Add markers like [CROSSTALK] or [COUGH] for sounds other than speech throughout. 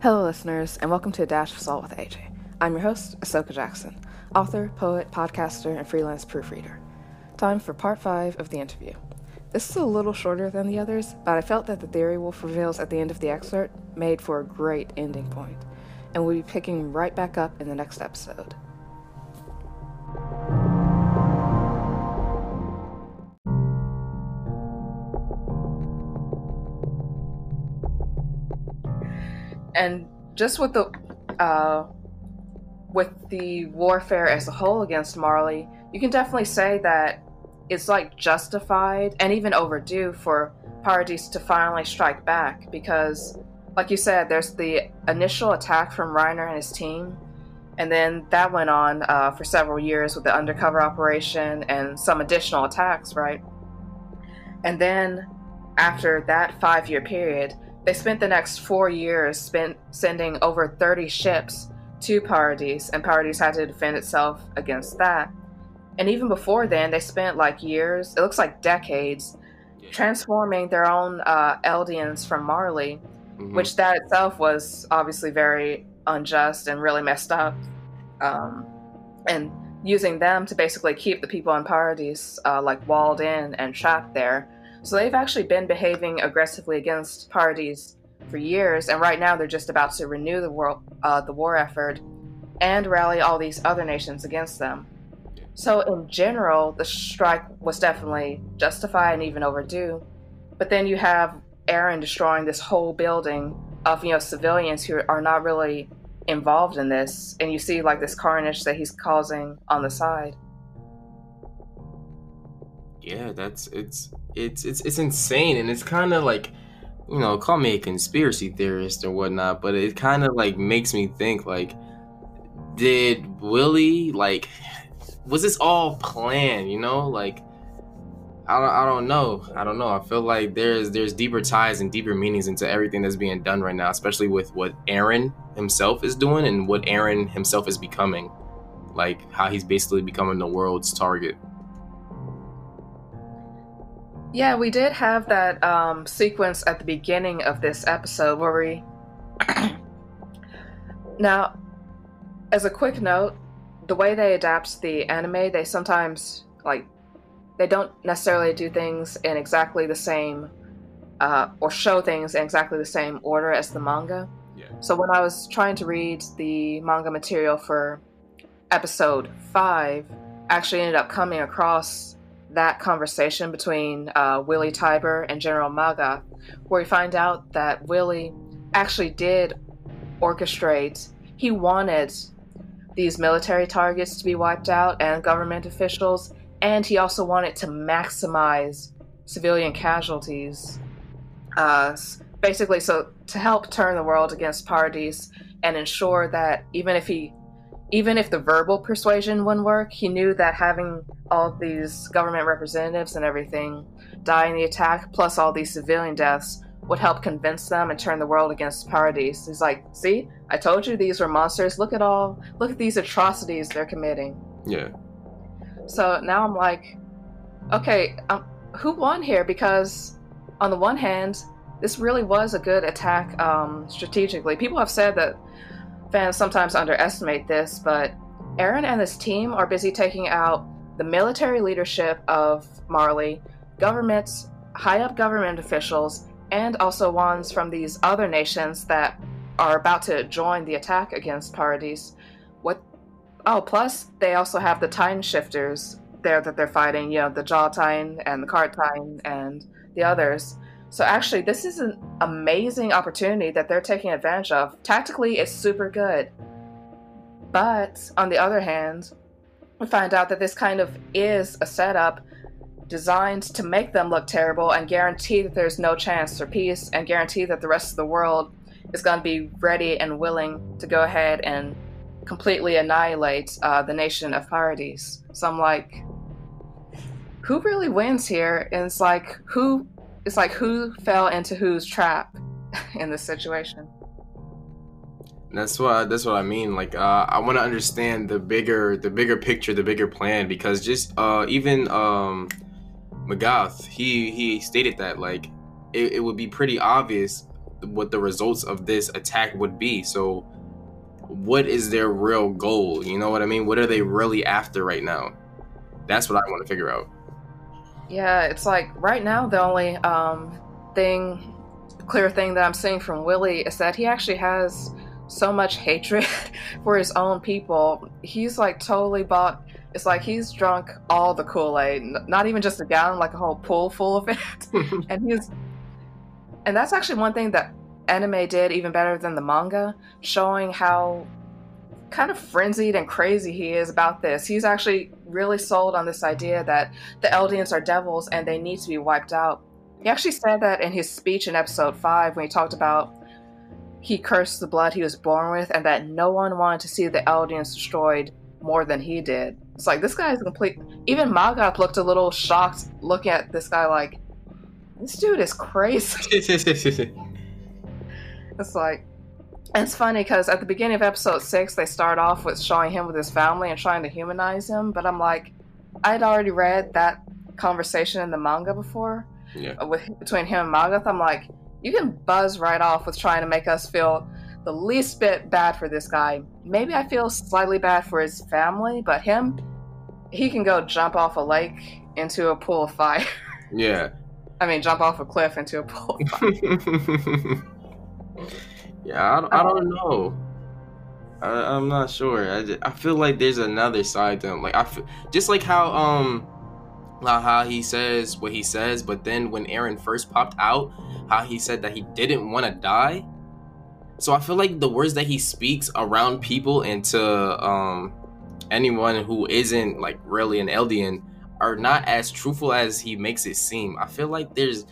Hello, listeners, and welcome to A Dash of Salt with AJ. I'm your host, Ahsoka Jackson, author, poet, podcaster, and freelance proofreader. Time for part five of the interview. This is a little shorter than the others, but I felt that the theory Wolf reveals at the end of the excerpt made for a great ending point, and we'll be picking right back up in the next episode. And just with the uh, with the warfare as a whole against Marley, you can definitely say that it's like justified and even overdue for Paradis to finally strike back because, like you said, there's the initial attack from Reiner and his team, and then that went on uh, for several years with the undercover operation and some additional attacks, right? And then after that five year period, they spent the next four years spent sending over 30 ships to Paradis, and Paradis had to defend itself against that. And even before then, they spent like years, it looks like decades, yeah. transforming their own uh, Eldians from Marley, mm-hmm. which that itself was obviously very unjust and really messed up. Um, and using them to basically keep the people in Paradis uh, like walled in and trapped there so they've actually been behaving aggressively against Paradis for years, and right now they're just about to renew the war, uh, the war effort and rally all these other nations against them. So in general, the strike was definitely justified and even overdue. But then you have Eren destroying this whole building of you know civilians who are not really involved in this, and you see like this carnage that he's causing on the side yeah, that's it's it's it's it's insane, and it's kind of like you know, call me a conspiracy theorist or whatnot, but it kind of like makes me think like, did Willy like, was this all planned? You know, like. I don't, I don't know. I don't know. I feel like there's there's deeper ties and deeper meanings into everything that's being done right now, especially with what Eren himself is doing and what Eren himself is becoming. Like how he's basically becoming the world's target. Yeah, we did have that um, sequence at the beginning of this episode where we. [CLEARS THROAT] now, as a quick note, the way they adapt the anime, they sometimes like they don't necessarily do things in exactly the same uh, or show things in exactly the same order as the manga. Yeah. So when I was trying to read the manga material for episode five, I actually ended up coming across that conversation between uh, Willy Tybur and General Magath, where we find out that Willy actually did orchestrate, he wanted these military targets to be wiped out and government officials, and he also wanted to maximize civilian casualties. Uh, basically, so to help turn the world against Paradis and ensure that even if he even if the verbal persuasion wouldn't work, he knew that having all these government representatives and everything die in the attack, plus all these civilian deaths, would help convince them and turn the world against Paradis. He's like, see, I told you these were monsters. Look at all, look at these atrocities they're committing. Yeah. So now I'm like, okay, um, who won here? Because on the one hand, this really was a good attack um, strategically. People have said that Fans sometimes underestimate this, but Eren and his team are busy taking out the military leadership of Marley, governments, high up government officials, and also ones from these other nations that are about to join the attack against Paradis. What? Oh, plus they also have the Titan shifters there that they're fighting. You know, the Jaw Titan and the Cart Titan and the others. So actually, this is an amazing opportunity that they're taking advantage of. Tactically, it's super good. But on the other hand, we find out that this kind of is a setup designed to make them look terrible and guarantee that there's no chance for peace and guarantee that the rest of the world is going to be ready and willing to go ahead and completely annihilate uh, the nation of Paradis. So I'm like, who really wins here? And it's like, who it's like who fell into whose trap [LAUGHS] in this situation. That's what that's what I mean. Like uh, I want to understand the bigger the bigger picture, the bigger plan. Because just uh, even um, Magath, he he stated that like it, it would be pretty obvious what the results of this attack would be. So what is their real goal? You know what I mean? What are they really after right now? That's what I want to figure out. Yeah, it's like right now the only um, thing, clear thing that I'm seeing from Willy is that he actually has so much hatred [LAUGHS] for his own people. He's like totally bought. It's like he's drunk all the Kool Aid, not even just a gallon, like a whole pool full of it. [LAUGHS] and he's, and that's actually one thing that anime did even better than the manga, showing how kind of frenzied and crazy he is about this. He's actually really sold on this idea that the Eldians are devils and they need to be wiped out. He actually said that in his speech in episode 5 when he talked about he cursed the blood he was born with and that no one wanted to see the Eldians destroyed more than he did. It's like this guy is complete. Even Magath looked a little shocked looking at this guy like, this dude is crazy. [LAUGHS] it's like, it's funny because at the beginning of episode six, they start off with showing him with his family and trying to humanize him. But I'm like, I'd already read that conversation in the manga before yeah. Uh, with between him and Magath. I'm like, you can buzz right off with trying to make us feel the least bit bad for this guy. Maybe I feel slightly bad for his family, but him, he can go jump off a lake into a pool of fire. [LAUGHS] Yeah. I mean, jump off a cliff into a pool of fire. [LAUGHS] Yeah, I, I don't know. I, am not sure. I, just, I feel like there's another side to him. Like I feel, just like how um like how he says what he says, but then when Eren first popped out, how he said that he didn't want to die. So I feel like the words that he speaks around people and to um anyone who isn't like really an Eldian are not as truthful as he makes it seem. I feel like there's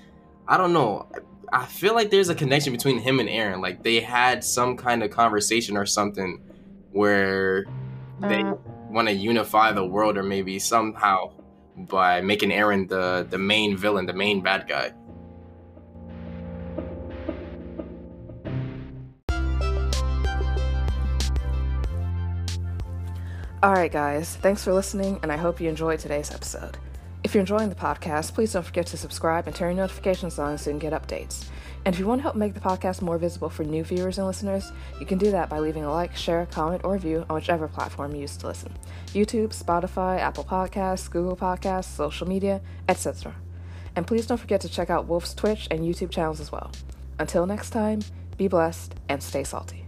I don't know. I feel like there's a connection between him and Eren. Like they had some kind of conversation or something where they uh, want to unify the world, or maybe somehow by making Eren the the main villain, the main bad guy. Alright, guys, thanks for listening, and I hope you enjoyed today's episode. If you're enjoying the podcast, please don't forget to subscribe and turn your notifications on so you can get updates. And if you want to help make the podcast more visible for new viewers and listeners, you can do that by leaving a like, share, comment, or review on whichever platform you use to listen YouTube, Spotify, Apple Podcasts, Google Podcasts, social media, etc. And please don't forget to check out Wolf's Twitch and YouTube channels as well. Until next time, be blessed and stay salty.